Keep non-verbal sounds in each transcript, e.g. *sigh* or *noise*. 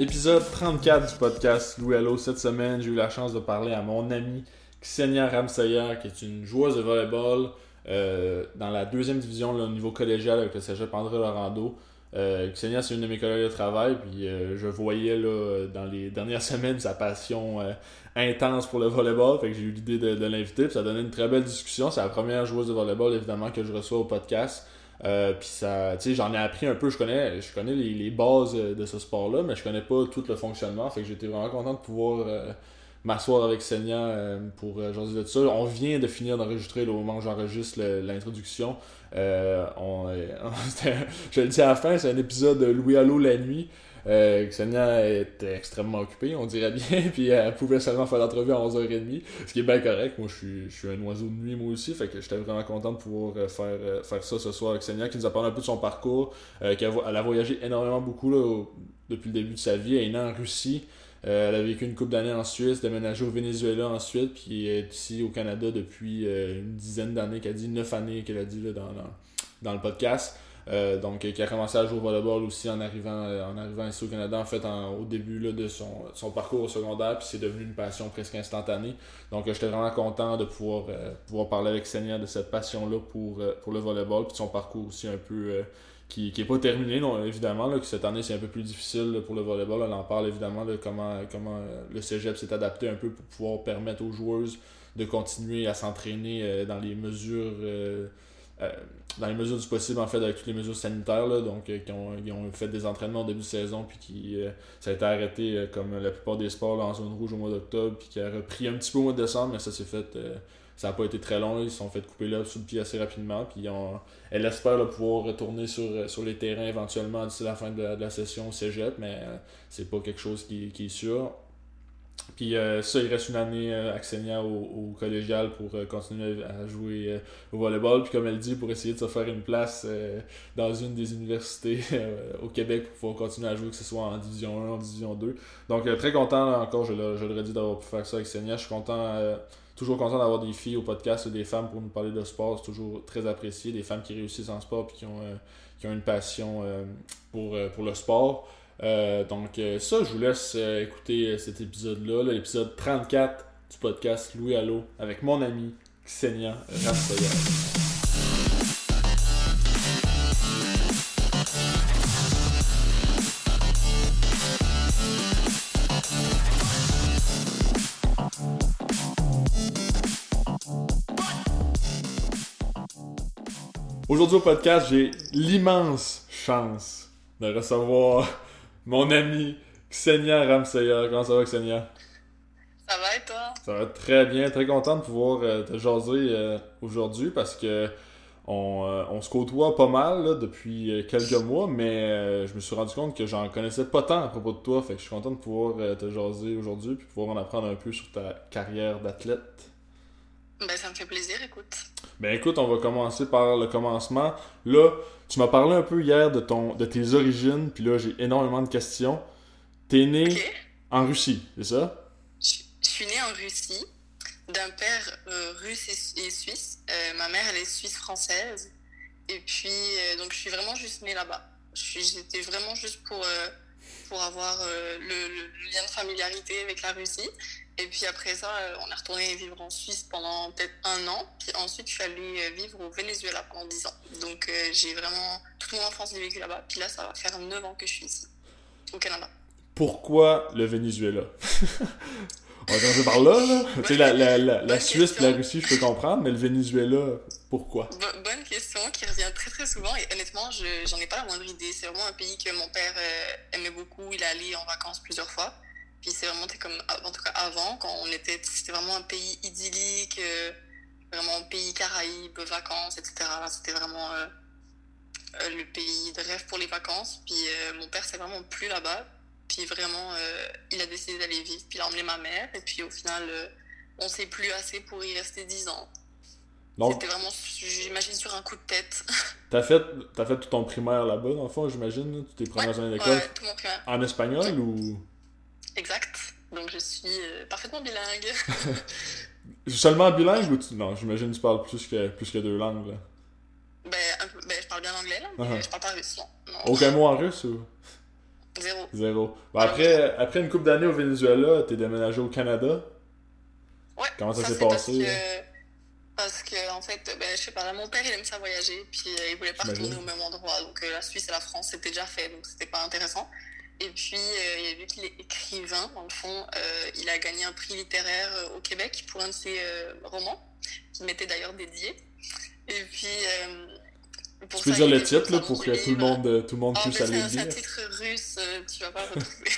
Épisode 34 du podcast Louis. Cette semaine, j'ai eu la chance de parler à mon amie Ksenia Ramsayer, qui est une joueuse de volleyball euh, dans la deuxième division au niveau collégial avec le cégep André Laurando. Euh, Ksenia, c'est une de mes collègues de travail, puis euh, je voyais là, dans les dernières *laughs* semaines sa passion euh, intense pour le volleyball, fait que j'ai eu l'idée de, l'inviter, puis ça a donné une très belle discussion. C'est la première joueuse de volleyball, évidemment, que je reçois au podcast. Euh, ça, tu sais, j'en ai appris un peu. Je connais, je connais les, les bases euh, de ce sport-là, mais je connais pas tout le fonctionnement. Fait que j'étais vraiment content de pouvoir euh, m'asseoir avec Senia euh, pour euh, jaser de ça. On vient de finir d'enregistrer au moment où j'enregistre le- l'introduction. On, *laughs* c'était- je le dis à la fin, c'est un épisode de Louis Allo la nuit. Euh, Xenia était extrêmement occupée, on dirait bien, *laughs* puis elle pouvait seulement faire l'entrevue à 11h30, ce qui est bien correct. Moi, je suis, je suis un oiseau de nuit, moi aussi, fait que j'étais vraiment content de pouvoir euh, faire, euh, faire ça ce soir avec Xenia, qui nous a parlé un peu de son parcours, euh, qu'elle a voyagé énormément beaucoup là, depuis le début de sa vie. Elle est née en Russie, euh, elle a vécu une couple d'années en Suisse, déménagé au Venezuela ensuite, puis elle est ici au Canada depuis une dizaine d'années, qu'elle dit neuf années qu'elle a dit là, dans, dans le podcast. Euh, donc, euh, qui a commencé à jouer au volleyball aussi en arrivant, euh, en arrivant ici au Canada, en fait, en- au début là, de son, son parcours au secondaire, puis c'est devenu une passion presque instantanée. Donc, euh, j'étais vraiment content de pouvoir, pouvoir parler avec Senia de cette passion-là pour, pour le volleyball, puis son parcours aussi un peu qui, qui est pas terminé, non, évidemment, là, que cette année c'est un peu plus difficile là, pour le volleyball. On en parle évidemment de comment, comment le cégep s'est adapté un peu pour pouvoir permettre aux joueuses de continuer à s'entraîner euh, dans les mesures. euh, dans les mesures du possible en fait avec toutes les mesures sanitaires là, donc euh, qui, ont, qui ont fait des entraînements au début de saison puis qui euh, ça a été arrêté euh, comme la plupart des sports là, en zone rouge au mois d'octobre puis qui a repris un petit peu au mois de décembre mais ça s'est fait euh, ça n'a pas été très long. Ils se sont fait couper là sous le pied assez rapidement puis ont- elle espère pouvoir retourner sur, euh, sur les terrains éventuellement d'ici la fin de la, session au cégep mais euh, c'est pas quelque chose qui, qui est sûr puis euh, ça, il reste une année euh, à au, au collégial pour euh, continuer à jouer euh, au volleyball. Puis comme elle dit, pour essayer de se faire une place euh, dans une des universités *laughs* euh, au Québec pour pouvoir continuer à jouer, que ce soit en Division 1, en Division 2. Donc très content encore, je le, je redis, d'avoir pu faire ça avec Xenia. Je suis content, toujours content d'avoir des filles au podcast, des femmes pour nous parler de sport. C'est toujours très apprécié. Des femmes qui réussissent en sport puis qui ont, qui ont une passion pour, pour le sport. Euh, donc euh, ça, je vous laisse euh, écouter cet épisode-là, là, l'épisode 34 du podcast Louis Allo avec mon ami Ksenia Ramsayer. Aujourd'hui au podcast, j'ai l'immense chance de recevoir mon ami Ksenia Ramsayer. Comment ça va Ksenia? Ça va et toi? Ça va très bien, très content de pouvoir euh, te jaser euh, aujourd'hui parce que on, euh, on se côtoie pas mal là, depuis quelques mois, mais je me suis rendu compte que j'en connaissais pas tant à propos de toi, fait que je suis content de pouvoir te jaser aujourd'hui puis pouvoir en apprendre un peu sur ta carrière d'athlète. Ben ça me fait plaisir, écoute. Ben écoute, on va commencer par le commencement. Là, tu m'as parlé un peu hier de ton de tes origines, puis là j'ai énormément de questions. T'es né Ok. en Russie, c'est ça? Je je suis née en Russie, d'un père euh, russe et, et suisse. Euh, ma mère, elle est suisse-française. Et puis, euh, donc, je suis vraiment juste née là-bas. J'étais vraiment juste pour, pour avoir le lien de familiarité avec la Russie. Et puis après ça, euh, on est retourné vivre en Suisse pendant peut-être un an. Puis ensuite, je suis allée vivre au Venezuela pendant 10 ans. Donc, euh, j'ai vraiment toute mon enfance j'ai vécu là-bas. Puis là, ça va faire 9 ans que je suis ici, au Canada. Pourquoi le Venezuela? *laughs* On va commencer par là, là. Tu sais, la, la, la, Suisse et la. Russie, je peux comprendre, mais le Venezuela, pourquoi? Bo- bonne question qui revient très très souvent et honnêtement, je j'en ai pas la moindre idée. C'est vraiment un pays que mon père euh, aimait beaucoup. Il est allé en vacances plusieurs fois. Puis c'est vraiment comme, en tout cas avant, quand on était, c'était vraiment un pays idyllique, euh, vraiment un pays caraïbes, vacances, etc. C'était vraiment euh, euh, le pays de rêve pour les vacances. Puis euh, mon père s'est vraiment plu là-bas. Puis vraiment, il a décidé d'aller vivre. Puis il a emmené ma mère. Et puis au final, on s'est plus assez pour y rester 10 ans. C'était vraiment, j'imagine, sur un coup de tête. *laughs* t'as fait, fait tout ton primaire là-bas, dans le fond, j'imagine, toutes tes premières années d'école, Ouais, tout mon primaire. en espagnol ou? Exact. Donc je suis euh, parfaitement bilingue. *laughs* seulement bilingue ou tu... Non, j'imagine que tu parles plus que, plus que deux langues, là. ben, peu- ben, je parle bien anglais, là, mais Uh-huh. je parle pas russe, non. non. Aucun mot en russe ou... Zéro. Zéro. Bon, après, après une couple d'années au Venezuela, t'es déménagé au Canada. Ouais. Comment ça, s'est passé? Parce que, parce que, en fait, ben, je sais pas, là, mon père, il aime ça voyager, puis euh, il voulait pas retourner au même endroit. Donc, euh, la Suisse et la France, c'était déjà fait, donc c'était pas intéressant. Et puis, euh, vu qu'il est écrivain, dans le fond, euh, il a gagné un prix littéraire euh, au Québec pour un de ses romans, qui m'était d'ailleurs dédié. Et puis, pour Tu peux ça, dire le titre, là, pour que tout le monde, tout le monde puisse aller le un, c'est un lire. titre russe, tu vas pas retrouver.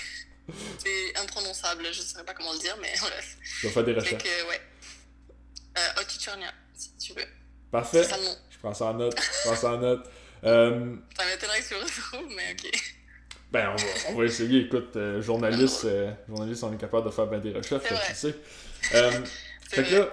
*laughs* c'est imprononçable, je saurais pas comment le dire, mais bref. Je vais faire des recherches. que, ouais. Otichurnia, si tu veux. Parfait. Ça. Je prends ça en note. Je prends ça en note. *laughs* Ça m'étonnerait que tu le retrouves, mais ok. Ben, on va, on va essayer. Écoute, euh, journaliste, euh, journaliste, on est capable de faire ben des recherches, tu sais. Euh, Fait que là,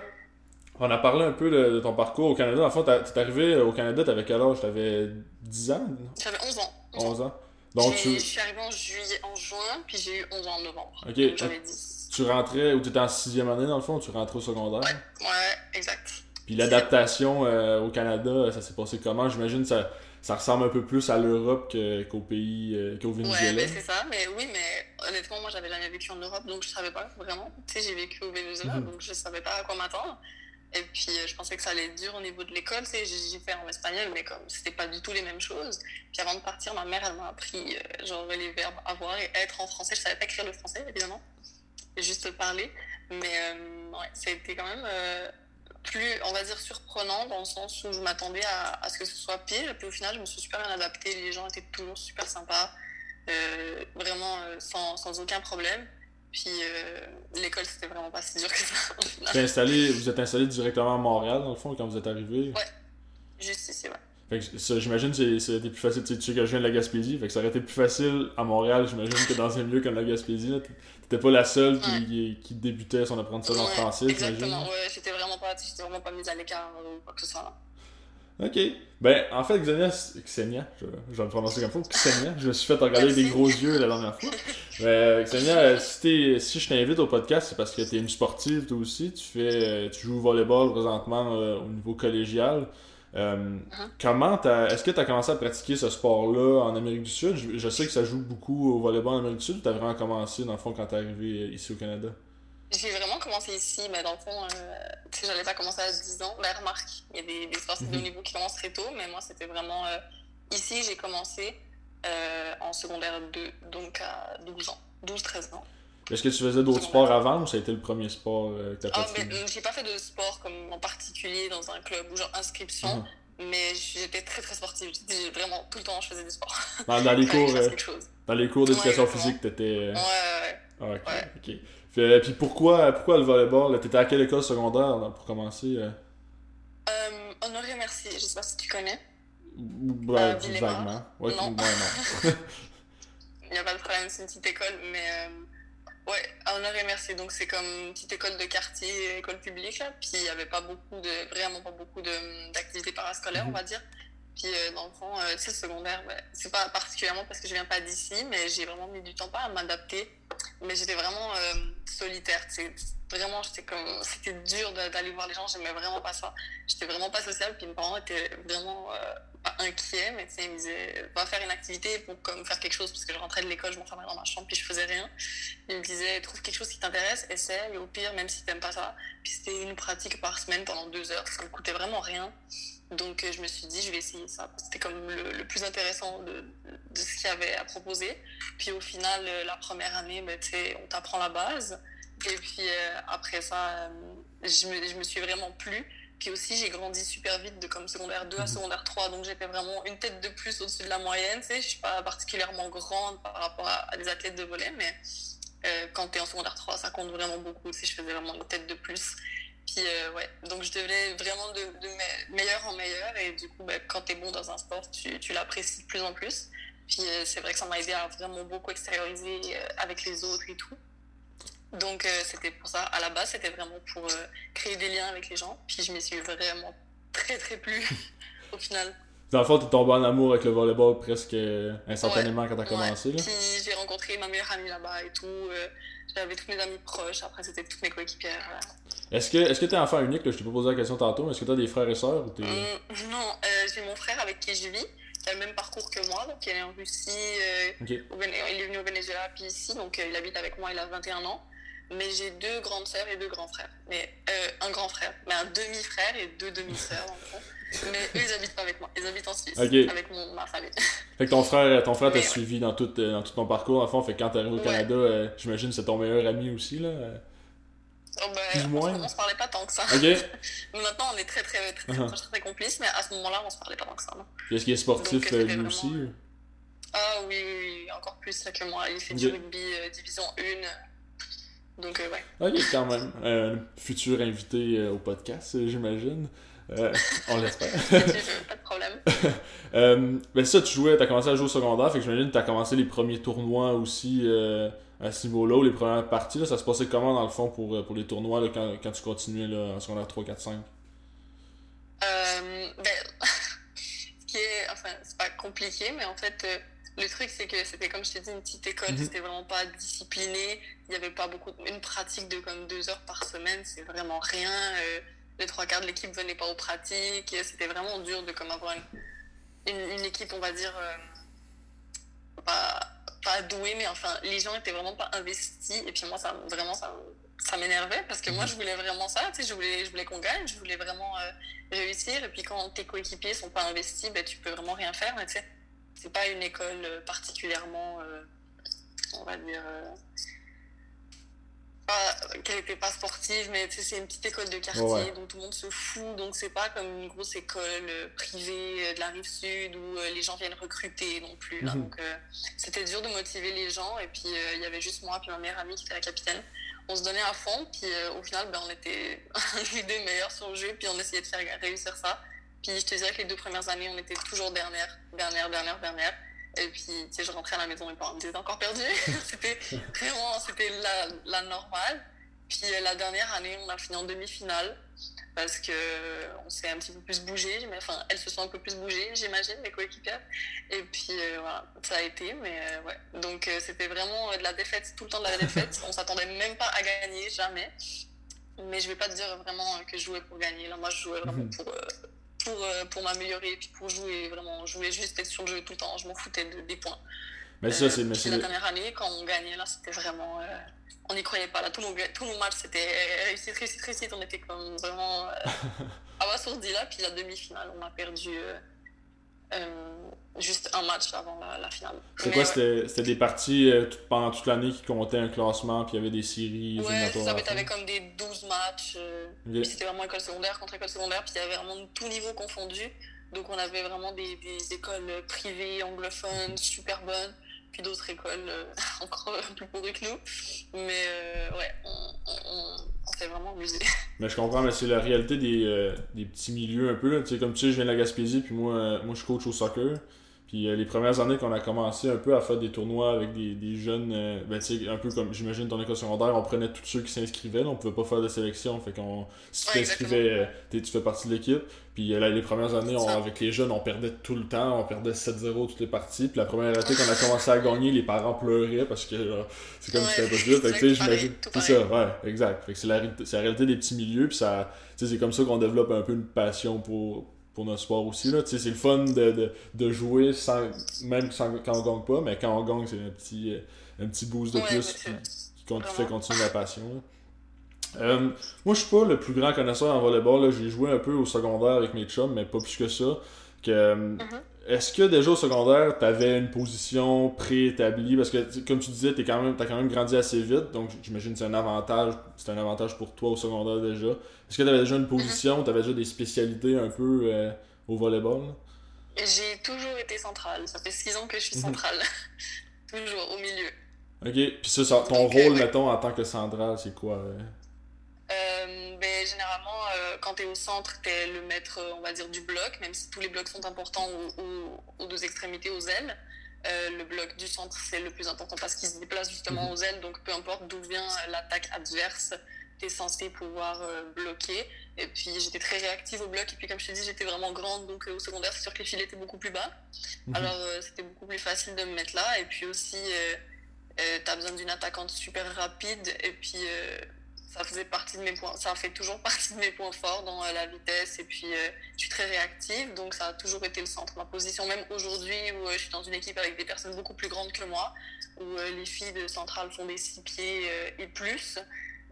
on a parlé un peu de, de ton parcours au Canada. En fait, t'es arrivé au Canada, t'avais quel âge? T'avais 10 ans? J'avais 11 ans. 11 ans. 11 ans Donc, tu, Je suis arrivée en juillet, en juin, puis j'ai eu 11 ans en novembre. Ok, Donc j'avais 10. tu rentrais, ou t'étais en 6 année dans le fond, tu rentrais au secondaire? Ouais, ouais, exact. Puis l'adaptation euh, au Canada, ça s'est passé comment? J'imagine ça, ça ressemble un peu plus à l'Europe qu'au pays, euh, qu'au Ouais, Venezuela. ben c'est ça, mais oui, mais honnêtement, moi j'avais jamais vécu en Europe, donc je savais pas vraiment. Tu sais, j'ai vécu au Venezuela, Mhm. donc je savais pas à quoi m'attendre. Et puis euh, je pensais que ça allait être dur au niveau de l'école, tu sais, j'ai fait en espagnol, mais comme c'était pas du tout les mêmes choses. Puis avant de partir, ma mère, elle m'a appris euh, genre les verbes avoir et être en français. Je savais pas écrire le français, évidemment, juste le parler. Mais euh, ouais, été quand même euh, plus, on va dire, surprenant dans le sens où je m'attendais à, à ce que ce soit pire. Et puis au final, je me suis super bien adaptée. Les gens étaient toujours super sympas, euh, vraiment euh, sans, sans aucun problème. Puis euh, l'école, c'était vraiment pas si dur que ça. installé, vous êtes installé directement à Montréal, dans le fond, quand vous êtes arrivé? Ouais. Juste ici, ouais. Fait que ça, j'imagine que c'était plus facile. Tu sais que je viens de la Gaspésie, fait que ça aurait été plus facile à Montréal, j'imagine, que dans un lieu comme la Gaspésie. T'étais pas la seule qui, qui débutait son apprentissage en français, Exactement, j'imagine. ouais, j'étais vraiment pas, j'étais vraiment pas mise à l'écart ou quoi que ce soit là. Ok. Ben, en fait, Xenia, Xenia, je, je vais me prononcer comme ça, Xenia, je me suis fait regarder des gros yeux la dernière fois. Mais, Xenia, euh, si, si je t'invite au podcast, c'est parce que t'es une sportive, toi aussi. Tu fais, tu joues au volleyball présentement euh, au niveau collégial. Euh, Comment t'as, est-ce que tu as commencé à pratiquer ce sport-là en Amérique du Sud? Je, je sais que ça joue beaucoup au volleyball en Amérique du Sud. ou T'as vraiment commencé, dans le fond, quand t'es arrivé euh, ici au Canada? J'ai vraiment commencé ici, mais dans le fond, euh, tu sais, j'allais pas commencer à 10 ans. Ben, remarque, il y a des, des sportifs de haut niveau qui commencent très tôt, mais moi, c'était vraiment. euh, ici, j'ai commencé en secondaire 2, donc à 12 ans, 12-13 ans. Est-ce que tu faisais d'autres sports avant ou ça a été le premier sport euh, que t'as Ah, pratiqué? mais euh, j'ai pas fait de sport comme en particulier dans un club ou genre inscription, Mhm. mais j'étais très très sportive. Vraiment tout le temps, je faisais du sport. *laughs* Dans, dans les cours, euh, dans les cours d'éducation Ouais, physique, t'étais... euh, Ouais, ouais, Ah, ok, Ouais. ok. Puis pourquoi, pourquoi le volleyball? T'étais à quelle école secondaire là, pour commencer? euh? Honoré Mercier, je sais pas si tu connais. Ou- ouais, vaguement. Ouais, Non. non. *laughs* Il n'y a pas de problème, c'est une petite école, mais ouais, à Honoré Mercier, donc c'est comme une petite école de quartier, école publique, là. Puis il n'y avait pas beaucoup de, vraiment pas beaucoup d'activités parascolaires, Mhm. on va dire. Puis euh, dans le fond, euh, sais, le secondaire, ouais, c'est pas particulièrement parce que je viens pas d'ici, mais j'ai vraiment mis du temps pas à m'adapter. Mais j'étais vraiment euh, solitaire, tu sais. Vraiment, comme, c'était dur d'aller voir les gens, j'aimais vraiment pas ça. J'étais vraiment pas sociable, puis mes parents étaient vraiment euh, pas inquiets, mais ils me disaient, va faire une activité pour comme faire quelque chose, parce que je rentrais de l'école, je m'enfermais dans ma chambre, puis je faisais rien. Ils me disaient, trouve quelque chose qui t'intéresse, essaie, et au pire, même si t'aimes pas ça. Puis c'était une pratique par semaine pendant deux heures, ça me coûtait vraiment rien. Donc euh, je me suis dit, je vais essayer ça. C'était comme le, plus intéressant de, de ce qu'il y avait à proposer. Puis au final, euh, la première année, ben, on t'apprend la base. Et puis euh, après ça, je, me, je me suis vraiment plu. Puis aussi, j'ai grandi super vite de comme secondaire 2 à Mhm. secondaire 3. Donc j'étais vraiment une tête de plus au-dessus de la moyenne. Tu sais, je suis pas particulièrement grande par rapport à, à des athlètes de volley, mais euh, quand tu es en secondaire 3, ça compte vraiment beaucoup. Tu sais, je faisais vraiment une tête de plus. Puis euh, ouais, donc je devenais vraiment de, de me- meilleur en meilleur. Et du coup, ben, quand tu es bon dans un sport, tu, tu l'apprécies de plus en plus. Puis euh, c'est vrai que ça m'a aidé à vraiment beaucoup extérioriser avec les autres et tout. Donc euh, c'était pour ça. À la base, c'était vraiment pour euh, créer des liens avec les gens. Puis je m'y suis vraiment très très plu *laughs* au final. Dans le fond, t'es tombé en amour avec le volleyball presque euh, instantanément quand t'as Ouais. commencé. Là. Puis j'ai rencontré ma meilleure amie là-bas et tout. euh, J'avais tous mes amis proches. Après, c'était toutes mes coéquipières. voilà. Est-ce que est-ce que t'es enfant unique? Là? Je t'ai pas posé la question tantôt, mais est-ce que t'as des frères et sœurs? Ou. Hum, non, euh, j'ai mon frère avec qui je vis, qui a le même parcours que moi. Donc, il est en Russie, il est venu au Venezuela, puis ici. Donc, il habite avec moi, il a 21 ans. Mais j'ai deux grandes sœurs et deux grands frères. Mais un grand frère, mais un demi-frère et deux demi-sœurs, en fond. Mais eux, ils habitent pas avec moi. Ils habitent en Suisse. Avec mon, ma famille. *laughs* Fait que ton frère, ton frère t'a suivi dans tout, dans tout ton parcours, en fond. Fait que quand t'es arrivé au Canada, j'imagine que c'est ton meilleur ami aussi, là. Oh ben, moins. On, se parlait pas tant que ça. *laughs* Maintenant, on est très très très, très, uh-huh. très, très, complices, mais à ce moment-là, on se parlait pas tant que ça. Est-ce qu'il est sportif euh, lui aussi Ah oui, oui, encore plus que moi. Il fait du rugby euh, division 1. Donc, euh, ouais. Ok, quand même. Un futur invité au podcast, j'imagine. on l'espère. *laughs* pas de problème. *laughs* ben ça, tu jouais, t'as commencé à jouer au secondaire, fait que j'imagine que t'as commencé les premiers tournois aussi à ce niveau-là, les premières parties, là, ça se passait comment dans le fond pour, euh, pour les tournois là, quand, quand tu continuais là, en secondaire 3, 4, 5 euh, ben, *laughs* ce qui est, enfin, c'est pas compliqué, mais en fait, euh, le truc, c'est que c'était, comme je t'ai dit, une petite école, mhm. c'était vraiment pas discipliné, il n'y avait pas beaucoup, une pratique de comme deux heures par semaine, c'est vraiment rien, euh, les trois quarts de l'équipe venaient pas aux pratiques, c'était vraiment dur de comme avoir une, une, une équipe, on va dire, pas pas doué, mais enfin, les gens étaient vraiment pas investis. Et puis moi, ça, vraiment, ça, ça m'énervait parce que moi, je voulais vraiment ça. Tu sais, je voulais, je voulais qu'on gagne, je voulais vraiment euh, réussir. Et puis quand tes coéquipiers sont pas investis, ben, tu peux vraiment rien faire. Mais tu sais, c'est pas une école euh, particulièrement, euh, on va dire, qu'elle n'était pas sportive, mais c'est une petite école de quartier dont tout le monde se fout. Donc, c'est pas comme une grosse école euh, privée euh, de la rive sud où euh, les gens viennent recruter non plus. Mhm. Donc, c'était dur de motiver les gens. Et puis, il y avait juste moi puis ma meilleure amie qui était la capitaine. On se donnait à fond. Puis, au final, ben, on était *laughs* les deux meilleurs sur le jeu. Puis, on essayait de faire réussir ça. Puis, je te dirais que les deux premières années, on était toujours dernière, dernière, dernière, dernière. Et puis, tu sais, je rentrais à la maison, mes parents me disaient encore perdu. *laughs* c'était vraiment, c'était la, la, normale. Puis euh, la dernière année, on a fini en demi-finale parce que euh, on s'est un petit peu plus bougé. Mais enfin, elles se sont un peu plus bougées, j'imagine, mes coéquipières. Et puis euh, voilà, ça a été. Mais ouais. Donc c'était vraiment de la défaite, tout le temps de la défaite. on s'attendait même pas à gagner, jamais. Mais je vais pas te dire vraiment que je jouais pour gagner. Là, moi, je jouais vraiment mhm. pour pour, euh, pour m'améliorer et puis pour jouer vraiment. Je voulais juste être sur le jeu tout le temps, je m'en foutais de, des points. Mais ça, c'est. Euh, la dernière année, quand on gagnait, là, c'était vraiment. Euh, on n'y croyait pas. Là, tout nos, tout nos matchs, c'était réussite, réussite, réussite. On était comme vraiment *laughs* abasourdis là. Puis la demi-finale, on a perdu euh, juste un match avant la, finale. C'est quoi C'était des parties euh, pendant toute l'année qui comptaient un classement, puis il y avait des séries Ouais, ça, mais t'avais comme des 12 matchs. Euh, c'était vraiment école secondaire contre école secondaire, puis il y avait vraiment tout niveau confondu. Donc on avait vraiment des, des écoles privées, anglophones, super bonnes puis d'autres écoles euh, *laughs* encore plus pourries que nous. Mais euh, ouais, on, s'est vraiment amusé. *laughs* Mais je comprends, mais c'est la réalité des, euh, des, petits milieux un peu. Là. Comme tu sais, je viens de la Gaspésie, puis moi, moi je coach au soccer. Puis les premières années qu'on a commencé un peu à faire des tournois avec des, des jeunes, ben, tu sais, un peu comme j'imagine ton école secondaire, on prenait tous ceux qui s'inscrivaient, on pouvait pas faire de sélection, fait qu'on si tu t'inscrivais, tu fais partie de l'équipe. Puis euh, les premières années, avec les jeunes, on perdait tout le temps. On perdait 7-0 toutes les parties. Puis la première année qu'on a commencé à gagner, les parents pleuraient parce que c'est comme si c'était impossible. Fait que j'imagine. C'est ça, ouais, exact. Fait que c'est la, la, réalité des petits milieux. Puis ça, c'est comme ça qu'on développe un peu une passion pour, pour notre sport aussi. C'est le fun de, de, de, jouer sans, même sans, quand on gagne pas. Mais quand on gagne, c'est un petit, un petit boost de plus qui, qui fait continuer la passion. Euh, moi, je suis pas le plus grand connaisseur en volleyball. J'ai joué un peu au secondaire avec mes chums, mais pas plus que ça. Que, euh, mhm. Est-ce que déjà au secondaire, tu avais une position préétablie? Parce que, comme tu disais, tu quand, même, as quand même grandi assez vite, donc j'imagine que c'est un avantage c'est un avantage pour toi au secondaire déjà. Est-ce que tu avais déjà une position, tu avais déjà des spécialités un peu euh, au volleyball? J'ai toujours été centrale. Ça fait six ans que je suis mhm. centrale. *laughs* toujours au milieu. Ok, puis ça, ton rôle, mettons, en tant que centrale, c'est quoi? Euh, ben, généralement, euh, quand tu es au centre, tu es le maître, on va dire, du bloc, même si tous les blocs sont importants aux, deux extrémités, aux ailes. Euh, le bloc du centre, c'est le plus important parce qu'il se déplace justement mhm. aux ailes, donc peu importe d'où vient l'attaque adverse, tu es censé pouvoir bloquer. Et puis j'étais très réactive au bloc, et puis comme je te dis, j'étais vraiment grande, donc au secondaire, c'est sûr que les filets étaient beaucoup plus bas. Mhm. Alors c'était beaucoup plus facile de me mettre là, et puis aussi, tu as besoin d'une attaquante super rapide, et puis ça faisait partie de mes points, ça fait toujours *laughs* partie de mes points forts dans la vitesse et puis je suis très réactive, donc ça a toujours été le centre. Ma position, même aujourd'hui où je suis dans une équipe avec des personnes beaucoup plus grandes que moi, où les filles de centrale font des six pieds et plus,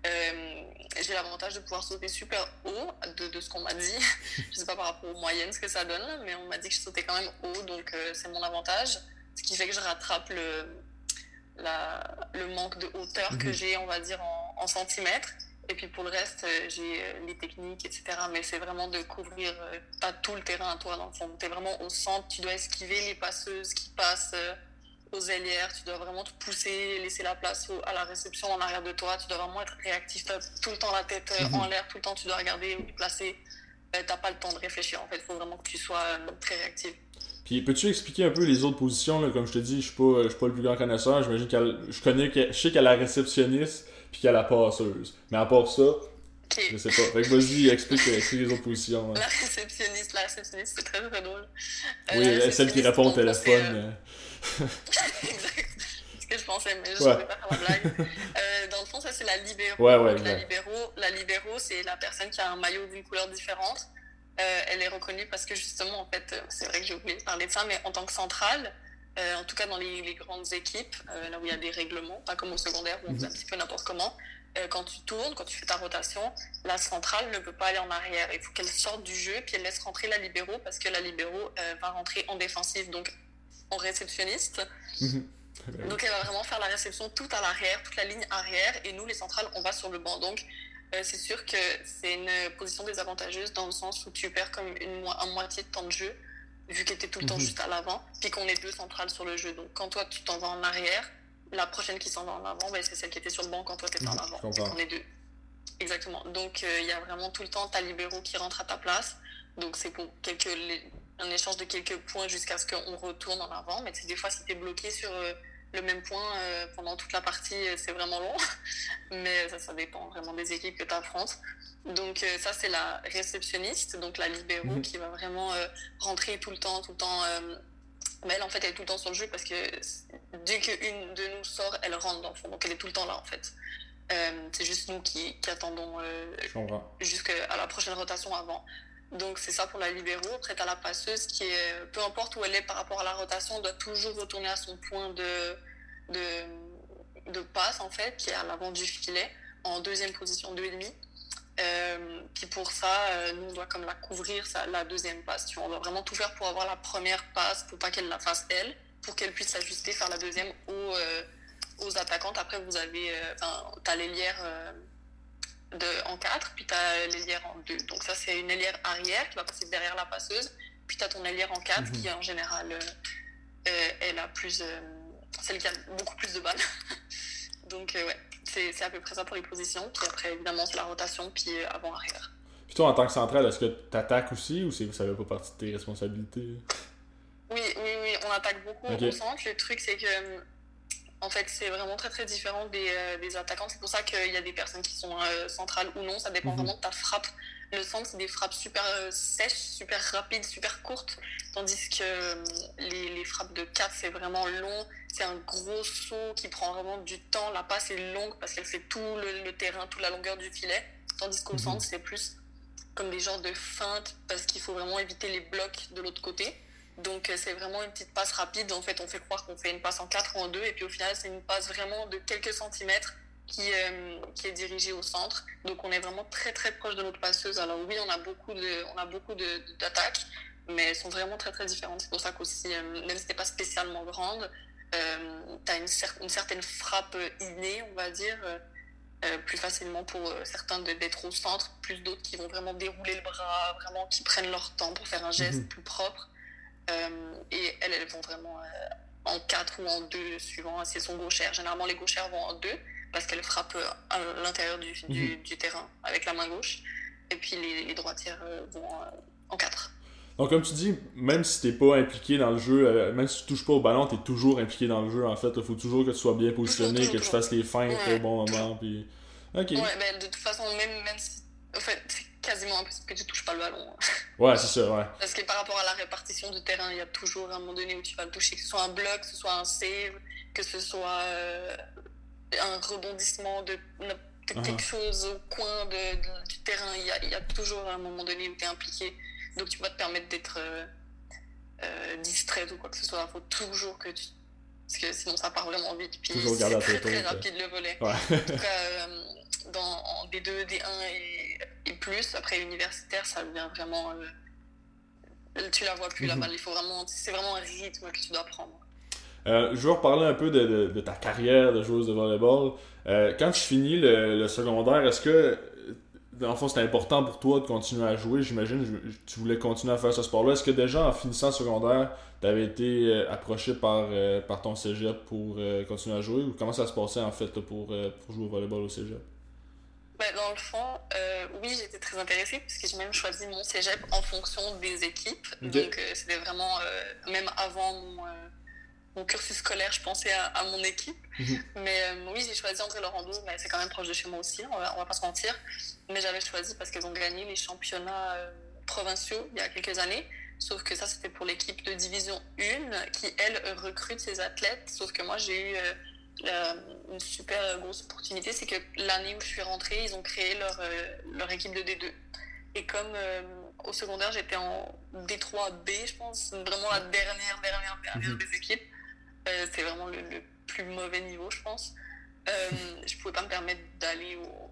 euh, j'ai l'avantage de pouvoir sauter super haut de, de ce qu'on m'a dit. *laughs* je sais pas par rapport aux moyennes ce que ça donne, mais on m'a dit que je sautais quand même haut, donc euh, c'est mon avantage. Ce qui fait que je rattrape le, la, le manque de hauteur que mhm. j'ai, on va dire, en, centimètres. Et puis pour le reste, euh, j'ai les techniques, etc. Mais c'est vraiment de couvrir pas tout le terrain à toi, dans le fond. Tu es vraiment au centre, tu dois esquiver les passeuses qui passent aux ailières, tu dois vraiment te pousser, laisser la place à la réception en arrière de toi, tu dois vraiment être réactif, tu as tout le temps la tête euh, en mhm. l'air, tout le temps tu dois regarder où te placer, euh, tu n'as pas le temps de réfléchir en fait, il faut vraiment que tu sois euh, très réactif. Puis peux-tu expliquer un peu les autres positions, là? comme je te dis, je suis pas, je suis pas le plus grand connaisseur, j'imagine qu'elle, je connais, je sais a la réceptionniste, puis qu'il y a la passeuse, mais à part ça, Je sais pas. Fait que vas-y, explique, explique, les autres positions. La réceptionniste, la réceptionniste, c'est très très drôle. oui, celle qui répond au téléphone *laughs* exact. ce que je pensais, mais je ne ouais. pas faire la blague. Euh, dans le fond, ça, c'est la libéro. Ouais, ouais, la libéro, la libéro, c'est la personne qui a un maillot d'une couleur différente. Euh, elle est reconnue parce que justement, en fait, c'est vrai que j'ai oublié de parler de ça, mais en tant que centrale, euh, en tout cas dans les, les grandes équipes, là où il y a des règlements, pas comme au secondaire où on fait un mhm. petit peu n'importe comment, quand tu tournes, quand tu fais ta rotation, la centrale ne peut pas aller en arrière. Il faut qu'elle sorte du jeu, puis elle laisse rentrer la libéro parce que la libéro va rentrer en défensive. Donc en réceptionniste. Mhm. *laughs* Donc elle va vraiment faire la réception tout à l'arrière, toute la ligne arrière, et nous les centrales on va sur le banc. Donc euh, c'est sûr que c'est une position désavantageuse dans le sens où tu perds comme une moitié de temps de jeu vu qu'elle était tout le temps mhm. juste à l'avant, puis qu'on est deux centrales sur le jeu. Donc quand toi tu t'en vas en arrière, la prochaine qui s'en va en avant, ben, c'est celle qui était sur le banc quand toi tu étais en mhm. avant. on est deux. Exactement. Donc euh, il y a vraiment tout le temps ta libéraux qui rentre à ta place. Donc c'est pour quelques un échange de quelques points jusqu'à ce qu'on retourne en avant. Mais des fois, si tu es bloqué sur euh, le même point euh, pendant toute la partie, euh, c'est vraiment long. *laughs* Mais ça, ça dépend vraiment des équipes que tu affrontes. Donc ça, c'est la réceptionniste, donc la libéraux, mhm. qui va vraiment rentrer tout le temps, tout le temps. mais elle, en fait, elle est tout le temps sur le jeu parce que dès qu'une de nous sort, elle rentre dans le fond. Donc elle est tout le temps là, en fait. c'est juste nous qui, qui attendons jusqu'à la prochaine rotation avant. Donc c'est ça pour la libéraux. Après, tu la passeuse qui est, peu importe où elle est par rapport à la rotation, doit toujours retourner à son point de, de, de passe, en fait, qui est à l'avant du filet, en deuxième position, 2,5. Euh, puis pour ça, euh, nous, on doit comme la couvrir, ça, la deuxième passe. Tu vois, on doit vraiment tout faire pour avoir la première passe, pour pas qu'elle la fasse elle, pour qu'elle puisse s'ajuster, faire la deuxième aux, euh, aux attaquantes. Après, vous avez, euh, tu as l'ailière de, en 4, puis tu as l'ailière en 2. Donc ça, c'est une ailière arrière qui va passer derrière la passeuse. Puis tu as ton ailière en 4 qui, en général, euh, euh, elle a plus... Euh, celle qui a beaucoup plus de balles. *laughs* Donc ouais, c'est à peu près ça pour les positions. Puis après, évidemment, c'est la rotation, puis avant-arrière. Puis toi, en tant que centrale, est-ce que tu attaques aussi ou ça ne fait pas partie de tes responsabilités? Oui, oui, oui, on attaque beaucoup au centre. Le truc, c'est que en fait, c'est vraiment très très différent des, euh, des attaquants. C'est pour ça qu'il y a des personnes qui sont euh, centrales ou non. Ça dépend mhm. vraiment de ta frappe. Le centre, c'est des frappes super euh, sèches, super rapides, super courtes. Tandis que les, les, frappes de 4, c'est vraiment long. C'est un gros saut qui prend vraiment du temps. La passe est longue parce qu'elle fait tout le, terrain, toute la longueur du filet. Tandis qu'au mhm. centre, c'est plus comme des genres de feintes parce qu'il faut vraiment éviter les blocs de l'autre côté. Donc euh, c'est vraiment une petite passe rapide. En fait, on fait croire qu'on fait une passe en 4 ou en 2 et puis au final, c'est une passe vraiment de quelques centimètres qui, euh, qui est dirigée au centre. Donc on est vraiment très très proche de notre passeuse. Alors oui, on a beaucoup de, on a beaucoup d'attaques, mais elles sont vraiment très très différentes. C'est pour ça qu'aussi, euh, même si t'es pas spécialement grande, tu as une, une, certaine frappe innée, on va dire. plus facilement pour certains d'être au centre, plus d'autres qui vont vraiment dérouler le bras, vraiment qui prennent leur temps pour faire un geste mhm. plus propre. Euh, et elles, elles vont vraiment euh, en 4 ou en 2, suivant si elles sont gauchères. Généralement, les gauchères vont en 2 parce qu'elles frappent euh, à l'intérieur du, du, mhm. terrain avec la main gauche. Et puis les, les droitières vont en 4. Donc, comme tu dis, même si t'es pas impliqué dans le jeu, même si tu touches pas au ballon, t'es toujours impliqué dans le jeu. En fait, il faut toujours que tu sois bien positionné, que tu fasses les feintes au bon moment. Puis... Ok. Ouais, ben, de toute façon, même, même si. En fait, quasiment impossible que tu touches pas le ballon. *laughs* Ouais, c'est ça, ouais. Parce que par rapport à la répartition du terrain, il y a toujours un moment donné où tu vas le toucher, que ce soit un bloc, que ce soit un save, que ce soit euh, un rebondissement de quelque uh-huh. chose au coin de, du terrain. Il y, a, il y, a, toujours un moment donné où tu es impliqué. Donc tu vas te permettre d'être euh, euh, distraite ou quoi que ce soit. Il faut toujours que tu. Parce que sinon ça part vraiment vite. Puis c'est très, très rapide le volet. En tout cas, euh, dans, en D2, D1 et, et, plus, après universitaire, ça devient vraiment. tu la vois plus la mhm. balle. Il faut vraiment. C'est vraiment un rythme que tu dois prendre. Euh, je veux reparler un peu de, de, ta carrière de joueuse de volleyball. Euh, quand tu finis le, le secondaire, est-ce que, dans le fond, c'était important pour toi de continuer à jouer? J'imagine tu voulais continuer à faire ce sport-là. Est-ce que déjà, en finissant secondaire, tu avais été euh, approché par, par ton cégep pour continuer à jouer? Ou comment ça se passait, en fait, pour, pour jouer au volleyball au cégep? Ben, dans le fond, oui, j'étais très intéressée parce que j'ai même choisi mon cégep en fonction des équipes. Donc, c'était vraiment, même avant mon, mon cursus scolaire, je pensais à, mon équipe. Mhm. Mais euh, oui, j'ai choisi André Laurando, mais c'est quand même proche de chez moi aussi, on va, on va pas se mentir. Mais j'avais choisi parce qu'ils ont gagné les championnats euh, provinciaux il y a quelques années. Sauf que ça, c'était pour l'équipe de division 1 qui, elle, recrute ses athlètes. Sauf que moi, j'ai eu euh, une super grosse opportunité. C'est que l'année où je suis rentrée, ils ont créé leur, leur équipe de D2. Et comme au secondaire, j'étais en D3B, je pense, vraiment la dernière, dernière, dernière mhm. des équipes. Euh, c'est vraiment le, plus mauvais niveau, je pense. Euh, je pouvais pas me permettre d'aller aux,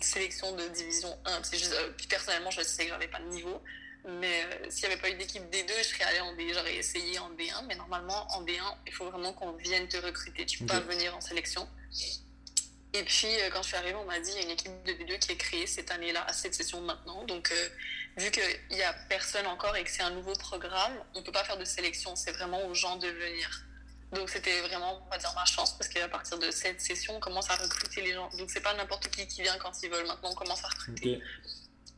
sélections de division 1. Euh, puis personnellement, je sais que j'avais pas de niveau. Mais euh, s'il n'y avait pas eu d'équipe D2, je serais allée en D. J'aurais essayé en D1. Mais normalement, en D1, il faut vraiment qu'on vienne te recruter. Tu peux pas venir en sélection. Et puis, quand je suis arrivée, on m'a dit il y a une équipe de D2 qui est créée cette année-là, à cette session maintenant. Donc, vu qu'il n'y a personne encore et que c'est un nouveau programme, on ne peut pas faire de sélection. C'est vraiment aux gens de venir. Donc c'était vraiment, on va dire, ma chance parce qu'à partir de cette session, on commence à recruter les gens. Donc c'est pas n'importe qui qui vient quand ils veulent. Maintenant, on commence à recruter.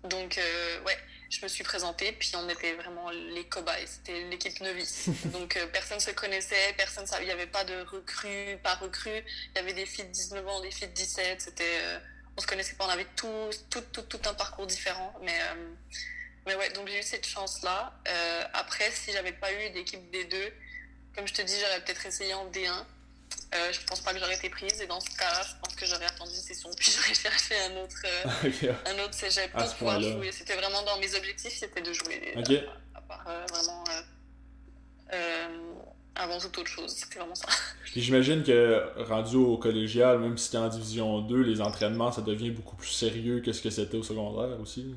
Donc euh, ouais, je me suis présentée, puis on était vraiment les cobayes. C'était l'équipe novice. *laughs* Donc euh, personne se connaissait, personne il n'y avait pas de recrues, pas recrues. Il y avait des filles de 19 ans, des filles de 17. C'était, euh, on se connaissait pas, on avait tout, tout, tout, tout un parcours différent. Mais mais ouais, donc j'ai eu cette chance-là. après, si j'avais pas eu d'équipe des deux, comme je te dis, j'aurais peut-être essayé en D1. Euh, je pense pas que j'aurais été prise et dans ce cas-là, je pense que j'aurais attendu une session puis *laughs* j'aurais cherché un autre, euh, *laughs* un autre cégep pour pouvoir jouer. C'était vraiment dans mes objectifs, c'était de jouer. Okay. À, part euh, vraiment euh, avant toute autre chose, c'était vraiment ça. *laughs* Puis j'imagine que rendu au collégial, même si c'était en division 2, les entraînements ça devient beaucoup plus sérieux que ce que c'était au secondaire aussi.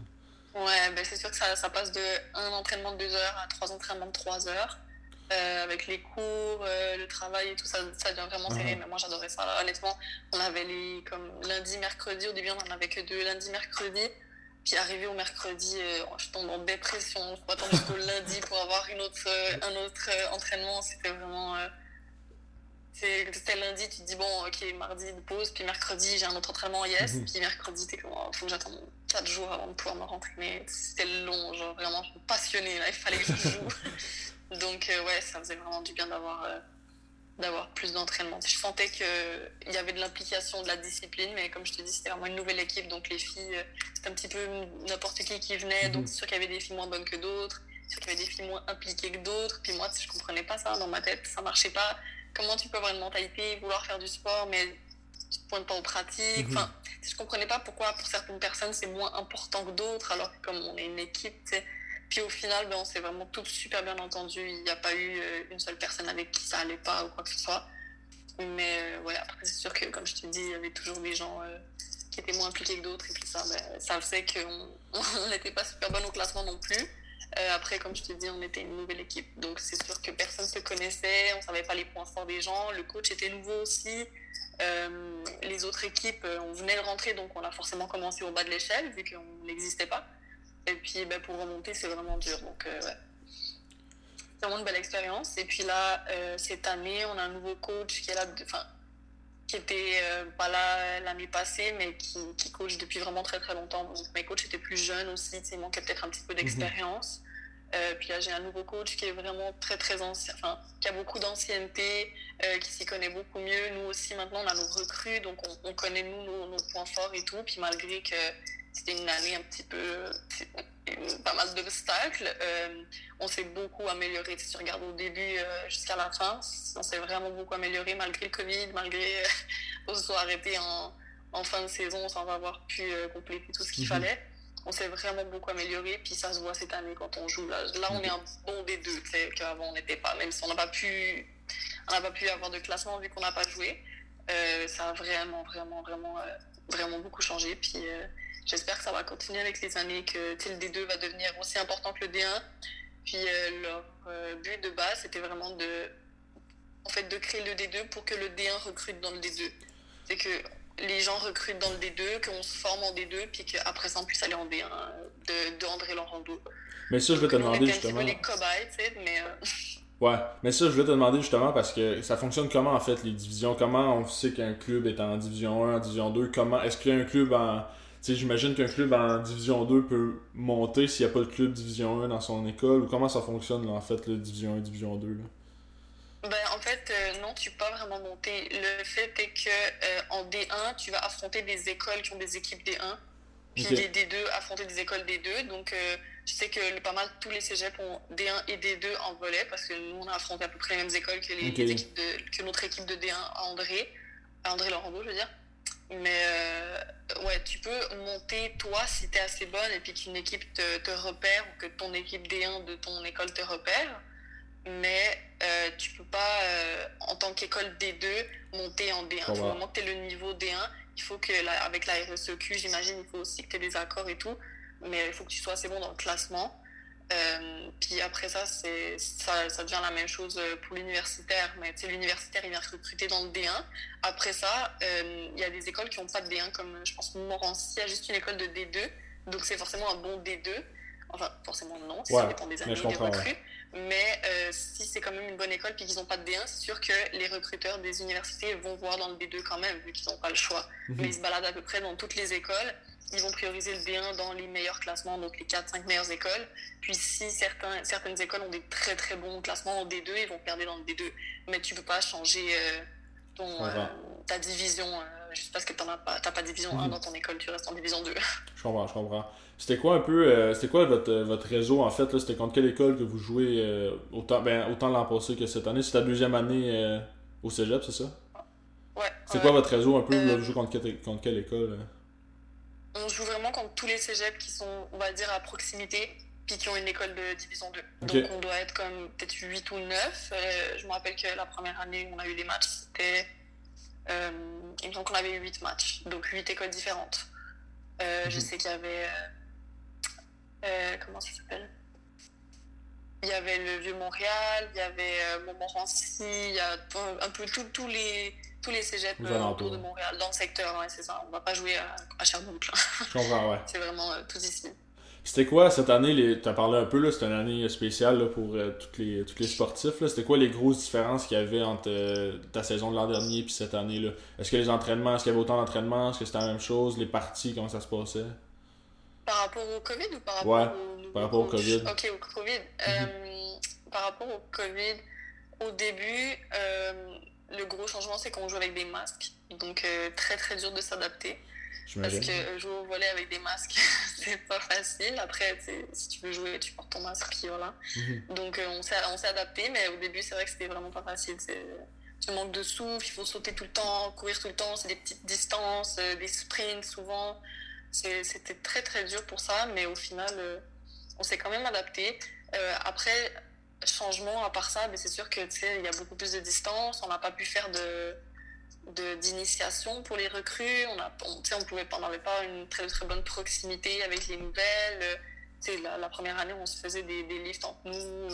Ouais, ben c'est sûr que ça, ça passe de un entraînement de 2 heures à trois entraînements de 3 heures. Euh, avec les cours, euh, le travail et tout, ça, ça devient vraiment serré. Mais moi, j'adorais ça. honnêtement, on avait les comme lundi, mercredi. Au début, on en avait que deux lundi, mercredi. Puis arrivé au mercredi, euh, je tombe en dépression. Je faut attendre jusqu'au *laughs* lundi pour avoir une autre, un autre entraînement. C'était vraiment. c'était lundi, tu te dis, bon, ok, mardi de pause, puis mercredi, j'ai un autre entraînement, yes. Mhm. Puis mercredi, t'es comme, oh, faut que j'attende 4 jours avant de pouvoir me rentraîner. C'était long, genre vraiment, je suis passionnée, là, il fallait que je joue. *laughs* Donc, euh, ouais, ça faisait vraiment du bien d'avoir euh, d'avoir plus d'entraînement. Je sentais qu'il y avait de l'implication, de la discipline, mais comme je te dis, c'était vraiment une nouvelle équipe, donc les filles, euh, c'était un petit peu n'importe qui qui venait, donc mhm. c'est sûr qu'il y avait des filles moins bonnes que d'autres, c'est sûr qu'il y avait des filles moins impliquées que d'autres, puis moi, je comprenais pas ça dans ma tête, ça marchait pas. Comment tu peux avoir une mentalité, vouloir faire du sport, mais tu te pointes pas en pratique. Mhm. Enfin, je comprenais pas pourquoi pour certaines personnes c'est moins important que d'autres, alors que comme on est une équipe, tu puis au final, ben, on s'est vraiment toutes super bien entendues. Il n'y a pas eu euh, une seule personne avec qui ça allait pas ou quoi que ce soit. Mais euh, après, c'est sûr que, comme je te dis, il y avait toujours des gens euh, qui étaient moins impliqués que d'autres. Et puis ça, ben, ça faisait qu'on *laughs* n'était pas super bon au classement non plus. après, comme je te dis, on était une nouvelle équipe. Donc c'est sûr que personne ne se connaissait. On ne savait pas les points forts des gens. Le coach était nouveau aussi. les autres équipes, on venait de rentrer, donc on a forcément commencé au bas de l'échelle, vu qu'on n'existait pas. Et puis ben, pour remonter, c'est vraiment dur. Donc, euh, ouais. C'est vraiment une belle expérience. Et puis là, euh, cette année, on a un nouveau coach qui est là, enfin, qui était euh, pas là l'année passée, mais qui, qui, coach depuis vraiment très très longtemps. Donc, mes coachs étaient plus jeunes aussi, il manquait peut-être un petit peu d'expérience. Mhm. puis là, j'ai un nouveau coach qui est vraiment très très ancien, enfin, qui a beaucoup d'ancienneté, qui s'y connaît beaucoup mieux. Nous aussi, maintenant, on a nos recrues, donc on, connaît nous nos, nos, points forts et tout. Puis malgré que c'était une année un petit peu pas mal d'obstacles. Euh, on s'est beaucoup amélioré. Si tu regardes au début euh, jusqu'à la fin, on s'est vraiment beaucoup amélioré malgré le Covid, malgré euh, *laughs* on se soit arrêté en, en fin de saison sans avoir pu compléter tout ce qu'il mhm. fallait. On s'est vraiment beaucoup amélioré, puis ça se voit cette année quand on joue. Là, là on est un bon des deux, qu'avant on n'était pas, même si on n'a pas pu on n'a pas pu avoir de classement vu qu'on n'a pas joué. ça a vraiment, vraiment, vraiment, vraiment beaucoup changé. Puis j'espère que ça va continuer avec les années, que le D2 va devenir aussi important que le D1. Puis euh, leur euh, but de base, c'était vraiment de, en fait, de créer le D2 pour que le D1 recrute dans le D2. C'est que les gens recrutent dans le D2, qu'on se forme en D2, puis qu'après ça, on puisse aller en D1 de, de André Laurando. Mais ça, je vais te demander justement. les cobayes, tu sais, mais. Euh, *laughs* ouais, mais ça, je vais te demander justement parce que ça fonctionne comment en fait les divisions? Comment on sait qu'un club est en division 1, en division 2 Comment Est-ce qu'il y a un club en j'imagine qu'un club en Division 2 peut monter s'il n'y a pas de club Division 1 dans son école, ou comment ça fonctionne, en fait, le Division 1, Division 2, là? Ben, en fait, euh, non, tu peux pas vraiment monter. Le fait est que euh, en D1, tu vas affronter des écoles qui ont des équipes D1, puis les D2 affronter des écoles D2. Donc, euh, je sais que pas mal tous les cégeps ont D1 et D2 en volet, parce que nous, on a affronté à peu près les mêmes écoles que, les, équipes de, que notre équipe de D1 à André, à André Laurando, je veux dire. Mais euh, ouais, tu peux monter toi si tu es assez bonne et puis qu'une équipe te, te, repère ou que ton équipe D1 de ton école te repère. Mais euh, tu peux pas, euh, en tant qu'école D2, monter en D1. Il faut monter le niveau D1. Il faut que, avec la RSEQ, j'imagine, il faut aussi que tu aies des accords et tout. Mais il faut que tu sois assez bon dans le classement. Euh, puis après ça, c'est ça, ça, devient la même chose euh, pour l'universitaire. Mais l'universitaire, il vient recruter dans le D1. Après ça, euh, il y a des écoles qui n'ont pas de D1, comme je pense Montmorency a juste une école de D2. Donc c'est forcément un bon D2. Enfin, forcément non, ça dépend des années des recrues. Mais si c'est quand même une bonne école puis qu'ils n'ont pas de D1, c'est sûr que les recruteurs des universités vont voir dans le D2 quand même, vu qu'ils n'ont pas le choix. Mhm. Mais ils se baladent à peu près dans toutes les écoles ils vont prioriser le D1 dans les meilleurs classements, donc les 4-5 meilleures écoles. Puis si certains, certaines écoles ont des très très bons classements en D2, ils vont perdre dans le D2. Mais tu peux pas changer euh, ton, euh, ta division euh, juste parce que tu n'as pas, pas division 1 mhm. dans ton école, tu restes en division 2. *laughs* Je comprends, je comprends. C'était quoi un peu, c'était quoi votre, votre réseau en fait C'était contre quelle école que vous jouez autant, ben, autant l'an passé que cette année? C'est ta deuxième année au cégep, c'est ça? Ouais. C'est quoi votre réseau un peu Vous jouez contre, contre quelle école on joue vraiment contre tous les cégeps qui sont, on va dire, à proximité, puis qui ont une école de division 2. Donc on doit être comme peut-être 8 ou 9. Euh, je me rappelle que la première année où on a eu les matchs, c'était. Euh, il me semble qu'on avait eu 8 matchs, donc 8 écoles différentes. Euh, je mhm. sais qu'il y avait. comment ça s'appelle? Il y avait le Vieux-Montréal, il y avait Montmorency, il y a un peu tous les tous les cégeps euh, autour de Montréal, dans le secteur, ouais, c'est ça. On va pas jouer à, à. Je comprends, ouais. *laughs* c'est vraiment euh, tout ici. C'était quoi cette année, tu as parlé un peu, là, c'était une année spéciale là, pour euh, tous les, les sportifs. C'était quoi les grosses différences qu'il y avait entre ta saison de l'an dernier et cette année-là? Est-ce que les entraînements, est-ce qu'il y avait autant d'entraînements? Est-ce que c'était la même chose? Les parties, comment ça se passait? Par rapport au COVID ou par rapport ouais, au... par rapport au COVID. Ok, au COVID. Mhm. par rapport au COVID, au début, le gros changement, c'est qu'on joue avec des masques. Donc, euh, très, très dur de s'adapter. Parce que jouer au volet avec des masques, *laughs* c'est pas facile. Après, si tu veux jouer, tu portes ton masque, puis voilà. Mhm. Donc, euh, on s'est adapté, mais au début, c'est vrai que c'était vraiment pas facile. Tu manques de souffle, il faut sauter tout le temps, courir tout le temps, c'est des petites distances, euh, des sprints souvent. C'était très, très dur pour ça, mais au final, on s'est quand même adapté. après, changement à part ça, mais c'est sûr que il y a beaucoup plus de distance. On n'a pas pu faire de d'initiation pour les recrues. On a, on, on pouvait, on n'avait pas une très très bonne proximité avec les nouvelles. La, la, première année, on se faisait des, des lifts entre nous. On,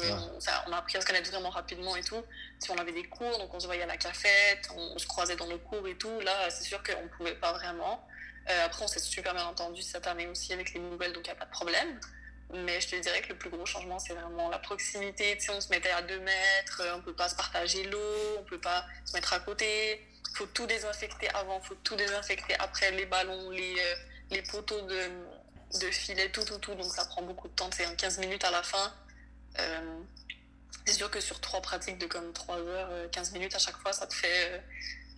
on, a appris à se connaître vraiment rapidement et tout. Si on avait des cours, donc on se voyait à la cafette, on, se croisait dans nos cours et tout. Là, c'est sûr qu'on ne pouvait pas vraiment. Euh, après, on s'est super bien entendu cette année aussi avec les nouvelles, donc il n'y a pas de problème. Mais je te dirais que le plus gros changement, c'est vraiment la proximité. Tu sais, on se mettait à deux mètres, on ne peut pas se partager l'eau, on ne peut pas se mettre à côté. Il faut tout désinfecter avant, il faut tout désinfecter après, les ballons, les, euh, les poteaux de, de filet, tout, tout, tout. Donc ça prend beaucoup de temps, c'est 15 minutes à la fin. Euh, c'est sûr que sur trois pratiques de comme 3 heures, 15 euh, minutes à chaque fois, ça te fait,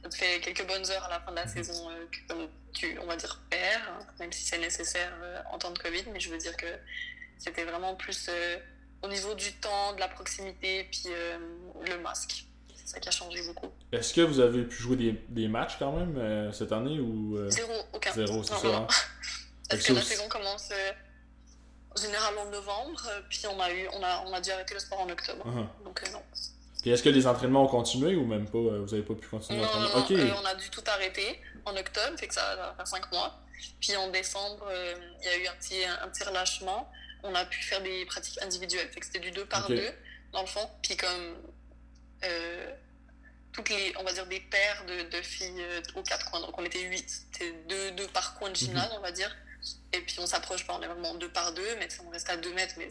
ça te fait quelques bonnes heures à la fin de la mhm. saison que tu, on va dire, perds, hein, même si c'est nécessaire en temps de Covid. Mais je veux dire que c'était vraiment plus euh, au niveau du temps, de la proximité, puis euh, le masque. c'est ça qui a changé beaucoup. Est-ce que vous avez pu jouer des, des matchs quand même euh, cette année ou Zéro, aucun. Zéro, c'est ça. hein? Parce que que la saison commence euh, en novembre, puis on a, eu, on, a, on a dû arrêter le sport en octobre. Uh-huh. Donc non. Puis est-ce que les entraînements ont continué ou même pas? Vous avez pas pu continuer Non, non, non, Ok. euh, on a dû tout arrêter en octobre, fait que ça va faire 5 mois. Puis en décembre, euh, il y a eu un petit, un petit relâchement. On a pu faire des pratiques individuelles, fait que c'était du 2 par Ok. 2 dans le fond. Puis comme euh, toutes les, on va dire des paires de, de filles euh, aux quatre coins, donc on était 8. C'était 2 deux, par coin de gymnase, on va dire. Et puis on s'approche pas, on est vraiment 2 par 2, mais on reste à 2 mètres, mais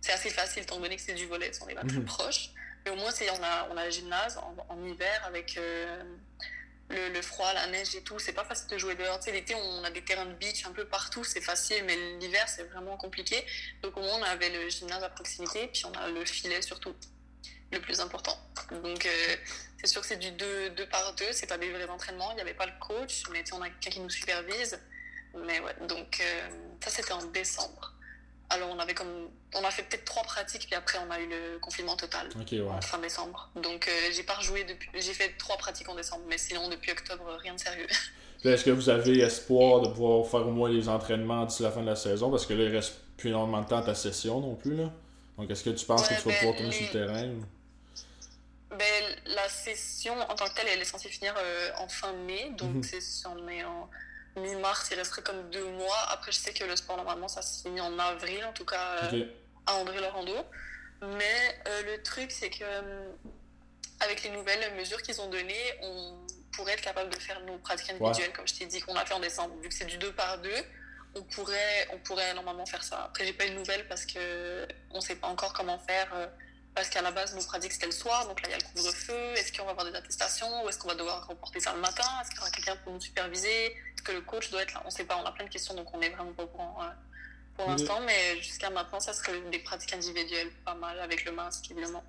c'est assez facile étant donné que c'est du volet, on est pas plus Mhm. proche. Mais au moins, c'est, on, a, on a le gymnase en, en hiver avec euh, le, froid, la neige et tout. C'est pas facile de jouer dehors. Tu sais, l'été, on a des terrains de beach un peu partout, c'est facile, mais l'hiver, c'est vraiment compliqué. Donc, au moins, on avait le gymnase à proximité, puis on a le filet surtout, le plus important. Donc, euh, c'est sûr que c'est du 2 deux, par 2, c'est pas des vrais entraînements. Il n'y avait pas le coach, mais tu sais, on a quelqu'un qui nous supervise. Mais ouais, donc, euh, ça, c'était en décembre. Alors, on avait comme. On a fait peut-être trois pratiques, puis après, on a eu le confinement total Ok, ouais. fin décembre. Donc euh, j'ai pas rejoué depuis. J'ai fait trois pratiques en décembre, mais sinon depuis octobre rien de sérieux. *laughs* Est-ce que vous avez espoir de pouvoir faire au moins les entraînements d'ici la fin de la saison? Parce que là, il reste plus énormément de temps à ta session non plus. là. Donc est-ce que tu penses Ouais, que tu vas ben, pouvoir tourner les- sur le terrain ou- Ben, la session en tant que telle, elle est censée finir euh, en fin mai, donc Mhm. c'est si on est en mi-mars, il resterait comme deux mois. Après, je sais que le sport normalement ça se finit en avril, en tout cas euh, à André Laurando. Mais euh, le truc, c'est que euh, avec les nouvelles mesures qu'ils ont données, on pourrait être capable de faire nos pratiques individuelles, comme je t'ai dit, qu'on a fait en décembre. Vu que c'est du 2 par 2, on pourrait, on pourrait normalement faire ça. Après, j'ai pas eu de nouvelles parce que on sait pas encore comment faire. euh, parce qu'à la base, nos pratiques c'était le soir, donc là il y a le couvre-feu. Est-ce qu'on va avoir des attestations? Ou est-ce qu'on va devoir reporter ça le matin? Est-ce qu'il y aura quelqu'un pour nous superviser? Est-ce que le coach doit être là? On sait pas, on a plein de questions donc on est vraiment pas au courant euh, pour l'instant. Mais jusqu'à maintenant, ça serait des pratiques individuelles, pas mal avec le masque évidemment.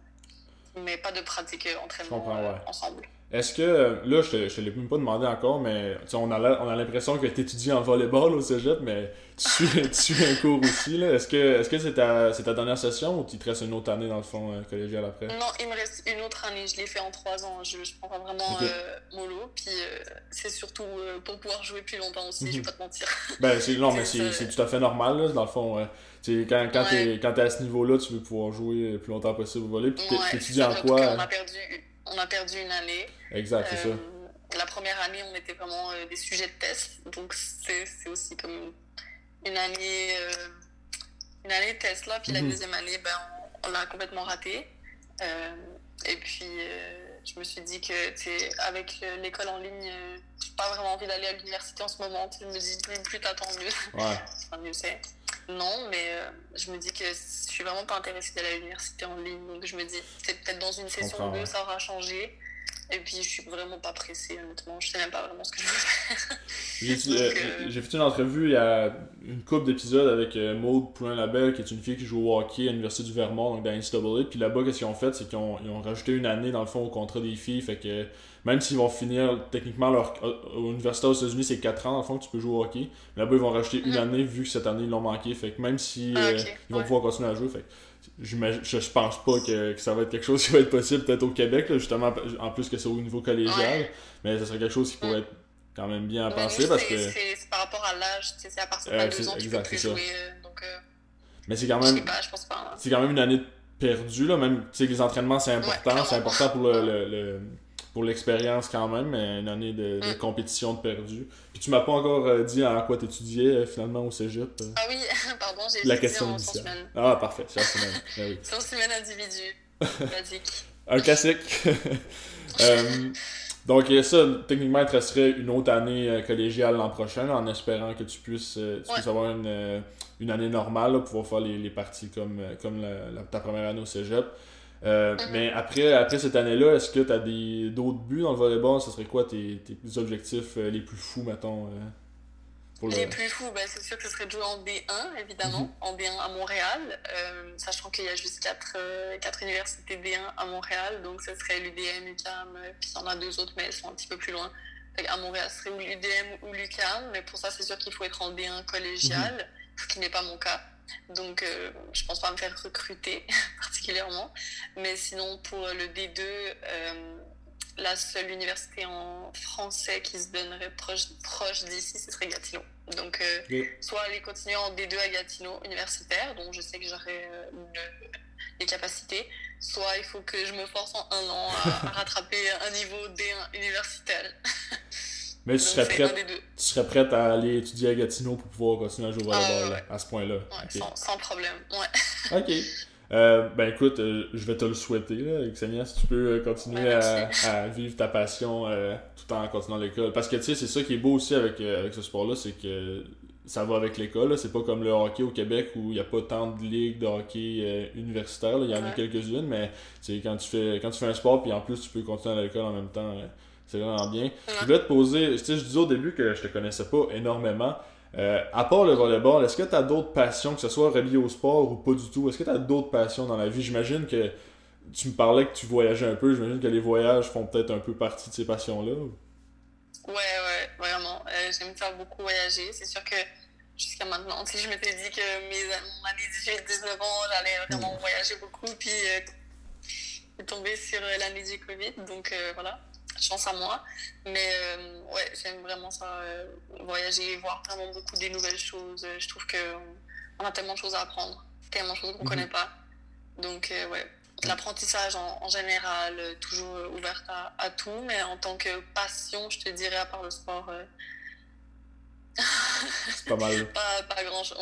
Mais pas de pratiques euh, entraînement euh, ouais. ensemble. Est-ce que, là, je te, je te l'ai même pas demandé encore, mais tu on a on a l'impression que tu étudies en volleyball au cégep, mais tu suis, *laughs* tu suis un cours aussi. là. Est-ce que est-ce que c'est ta, c'est ta dernière session ou tu te restes une autre année dans le fond euh, collégial après? Non, il me reste une autre année. Je l'ai fait en trois ans. Je, je prends pas vraiment euh, mollo. Puis euh, c'est surtout euh, pour pouvoir jouer plus longtemps aussi, je vais pas te mentir. *laughs* Ben, c'est, non, mais C'est c'est, c'est tout à fait normal, là, dans le fond. tu quand quand, Ouais. quand t'es à ce niveau-là, tu veux pouvoir jouer le plus longtemps possible au volley. Puis Ouais, t'étudies en quoi qu'on a euh? perdu, on a perdu une année. Exact, c'est Euh, ça. La première année, on était vraiment euh, des sujets de test. Donc c'est aussi comme une année, euh, une année de test là. Puis la Mhm. deuxième année, ben, on, on l'a complètement raté. Euh, et puis je me suis dit que avec euh, l'école en ligne, euh, j'ai pas vraiment envie d'aller à l'université en ce moment. Je me dis plus, plus t'attends mieux. Ouais. *laughs* Enfin, mieux c'est. Non, mais euh, je me dis que je suis vraiment pas intéressée d'aller à l'université en ligne. Donc je me dis, c'est peut-être dans une session ou deux, ça aura changé. Et puis je suis vraiment pas pressée, honnêtement. Je sais même pas vraiment ce que je veux faire. J'ai, *laughs* euh, euh, fait une entrevue il y a une couple d'épisodes avec euh, Maude Poulin-Labelle, qui est une fille qui joue au hockey à l'Université du Vermont, donc dans NCAA. Puis là-bas, qu'est-ce qu'ils ont fait, c'est qu'ils ont, ils ont rajouté une année dans le fond au contrat des filles. Fait que même s'ils vont finir techniquement leur. Université aux États-Unis, c'est 4 ans dans le fond que tu peux jouer au hockey. Là-bas, ils vont rajouter une Mhm. année vu que cette année ils l'ont manqué. Fait que même si Ah, euh, ils vont ouais. pouvoir continuer à jouer, fait que j'imagine- je, je pense pas que, que ça va être quelque chose qui va être possible peut-être au Québec, là, justement, en plus que c'est au niveau collégial. Ouais. Mais ça serait quelque chose qui pourrait être quand même bien à penser parce que. c'est par rapport à l'âge, c'est à partir de Euh, 22 c'est- ans, tu peux plus jouer. donc, euh, Mais c'est quand même, hein. c'est quand même une année perdue, là. Même, tu sais, les entraînements, c'est important. c'est important pour le, le- le- pour l'expérience quand même, une année de, de Mm. compétition de perdue. Puis tu m'as pas encore euh, dit en quoi t'étudiais euh, finalement au cégep. euh? Ah oui, *laughs* pardon, j'ai La question en initiale. Ah, parfait. Sciences humaines. *laughs* Ben oui. Humaines individu. *laughs* Basique. Un classique. Euh, donc, ça, techniquement, il te resterait une autre année collégiale l'an prochain, en espérant que tu puisses, tu Ouais. puisses avoir une, une année normale, là, pouvoir faire les, les parties comme, comme la- la- ta première année au cégep. Euh, Mhm. Mais après, après cette année-là, est-ce que tu as d'autres buts dans le volleyball? Ce serait quoi tes, tes objectifs euh, les plus fous, mettons euh, pour le... Les plus fous, ben, c'est sûr que ce serait de jouer en D1, évidemment, Mhm. en D1 à Montréal, euh, sachant qu'il y a juste 4, universités D1 à Montréal, donc ce serait l'UDM, l'UQAM, euh, puis il y en a deux autres, mais elles sont un petit peu plus loin. À Montréal, ce serait l'UDM ou l'UQAM, mais pour ça, c'est sûr qu'il faut être en D1 collégial, ce qui n'est pas mon cas. Donc, euh, je pense pas me faire recruter *laughs* particulièrement. Mais sinon, pour le D2, euh, la seule université en français qui se donnerait proche, proche d'ici, ce serait Gatineau. Donc, euh, soit aller continuer en D2 à Gatineau universitaire, dont je sais que j'aurai les capacités, soit il faut que je me force en un an à, *laughs* rattraper un niveau D1 universitaire. *laughs* Mais tu serais, prête, tu serais prête à aller étudier à Gatineau pour pouvoir continuer à jouer au volleyball à ce point-là? sans, problème, ouais. *laughs* OK. Euh, ben écoute, euh, je vais te le souhaiter, là, Xenia, si tu peux euh, continuer à, vivre ta passion tout en continuant l'école. Parce que tu sais, c'est ça qui est beau aussi avec, avec ce sport-là, c'est que ça va avec l'école. C'est pas comme le hockey au Québec où il n'y a pas tant de ligues de hockey universitaires. Il y en a quelques-unes, mais quand tu fais quand tu fais un sport puis en plus tu peux continuer à l'école en même temps, c'est vraiment bien. Je voulais te poser, je disais au début que je te connaissais pas énormément. Euh, à part le volleyball, est-ce que tu as d'autres passions, que ce soit reliées au sport ou pas du tout? Est-ce que tu as d'autres passions dans la vie? J'imagine que tu me parlais que tu voyageais un peu. J'imagine que les voyages font peut-être un peu partie de ces passions-là. Ouais, ouais, vraiment. Euh, j'aime faire beaucoup voyager. C'est sûr que jusqu'à maintenant, si je m'étais dit que mes, mon année 18-19 ans, j'allais vraiment voyager beaucoup. Puis, euh, tombé sur l'année du Covid. Donc, voilà chance à moi. Mais euh, ouais, j'aime vraiment ça, euh, voyager, voir vraiment beaucoup des nouvelles choses. Je trouve qu'on a tellement de choses à apprendre, tellement de choses qu'on ne mhm. connaît pas. Donc euh, ouais, l'apprentissage en, général, toujours ouverte à, tout, mais en tant que passion, je te dirais, à part le sport... *laughs* c'est pas mal. *laughs* pas, pas grand chose.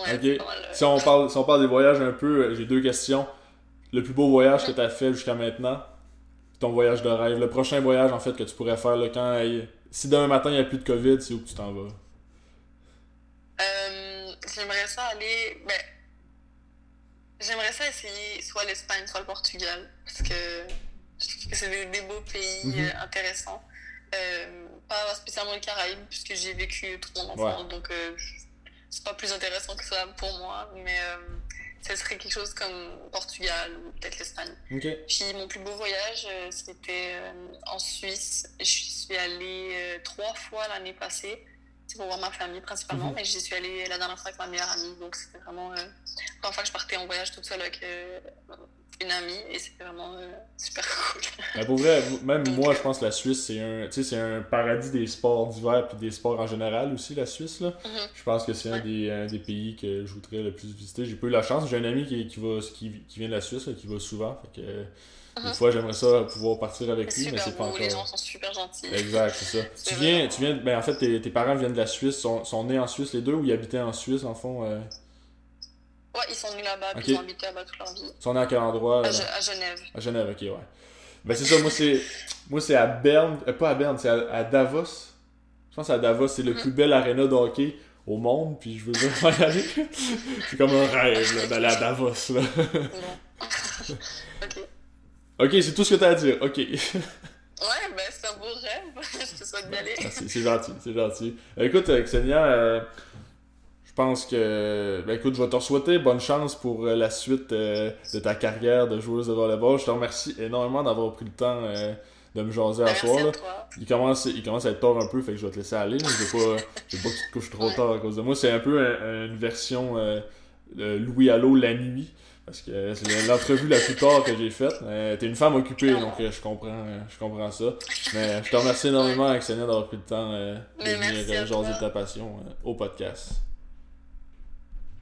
si, on parle, si on parle des voyages un peu, j'ai deux questions. Le plus beau voyage que tu as fait jusqu'à maintenant? Ton voyage de rêve, le prochain voyage en fait que tu pourrais faire le quand si demain matin il n'y a plus de Covid, c'est où que tu t'en vas? Euh, j'aimerais ça aller. Ben, j'aimerais ça essayer soit l'Espagne, soit le Portugal. Parce que je trouve que c'est des, beaux pays mhm. euh, intéressants. Euh, pas spécialement les Caraïbes, puisque j'ai vécu tout mon enfance, donc c'est pas plus intéressant que ça pour moi. Mais ce serait quelque chose comme Portugal ou peut-être l'Espagne. Puis mon plus beau voyage, euh, c'était euh, en Suisse. Je suis allée euh, trois fois l'année passée. C'est pour voir ma famille principalement, mhm. mais j'y suis allée la dernière fois avec ma meilleure amie. Donc c'était vraiment la première fois que je partais en voyage toute seule avec une amie et c'était vraiment euh, super cool. *laughs* Mais pour vrai, même moi, je pense que la Suisse, c'est un, c'est un paradis des sports d'hiver puis des sports en général aussi, la Suisse. Là. Mhm. Je pense que c'est un, des, des pays que je voudrais le plus visiter. J'ai pas eu la chance. J'ai un ami qui, qui, va, qui, qui vient de la Suisse, qui va souvent. Fait que, Une mhm. fois, j'aimerais ça pouvoir partir avec lui, mais c'est pas encore. Les gens sont super gentils. Exact, c'est ça. *laughs* tu viens, tu viens, ben en fait, tes, tes, parents viennent de la Suisse, sont, sont nés en Suisse les deux ou ils habitaient en Suisse en fond euh... Ouais, ils sont nés là-bas, puis ils ont habité là-bas toute leur vie. Ils sont nés à quel endroit à, à, Genève. À Genève, ok, ouais. Ben c'est ça, moi c'est moi c'est à Berne, euh, pas à Berne, c'est à, Davos. Je pense à Davos, c'est le mm. plus bel aréna de hockey au monde, puis je veux *laughs* vraiment y aller. c'est comme un rêve d'aller à Davos. Là. *laughs* ok. Ok, c'est tout ce que t'as à dire, ok. Ouais, ben c'est un beau rêve. *laughs* je te souhaite d'y aller. c'est gentil, c'est gentil. Écoute, Xenia, euh, je pense que, ben écoute, je vais te souhaiter bonne chance pour euh, la suite euh, de ta carrière de joueuse de volleyball. Je te remercie énormément d'avoir pris le temps euh, de me jaser à soir. Il, commence, il commence à être tard un peu, fait que je vais te laisser aller. Je veux pas, veux pas que tu te couches trop tard à cause de moi. C'est un peu une version de Louis Allo la nuit. Parce que c'est l'entrevue la plus tard que j'ai faite. T'es une femme occupée, donc je comprends, je comprends ça. Mais je te remercie énormément, Axenia, d'avoir pris le temps de venir jaser de ta passion au podcast.